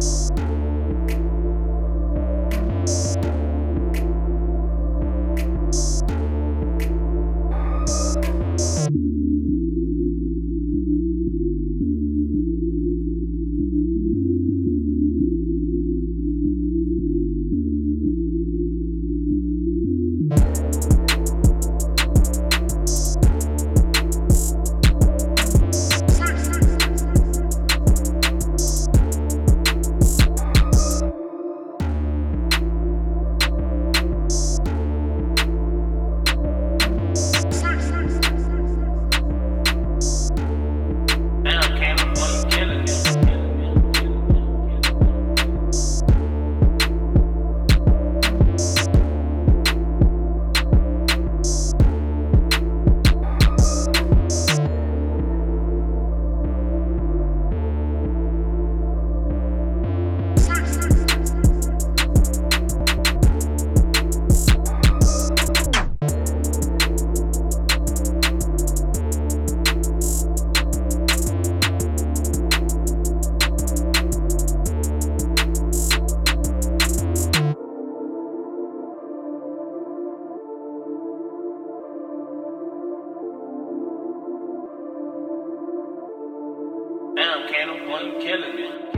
you Phantom Blunt killing it.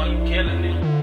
one killing it.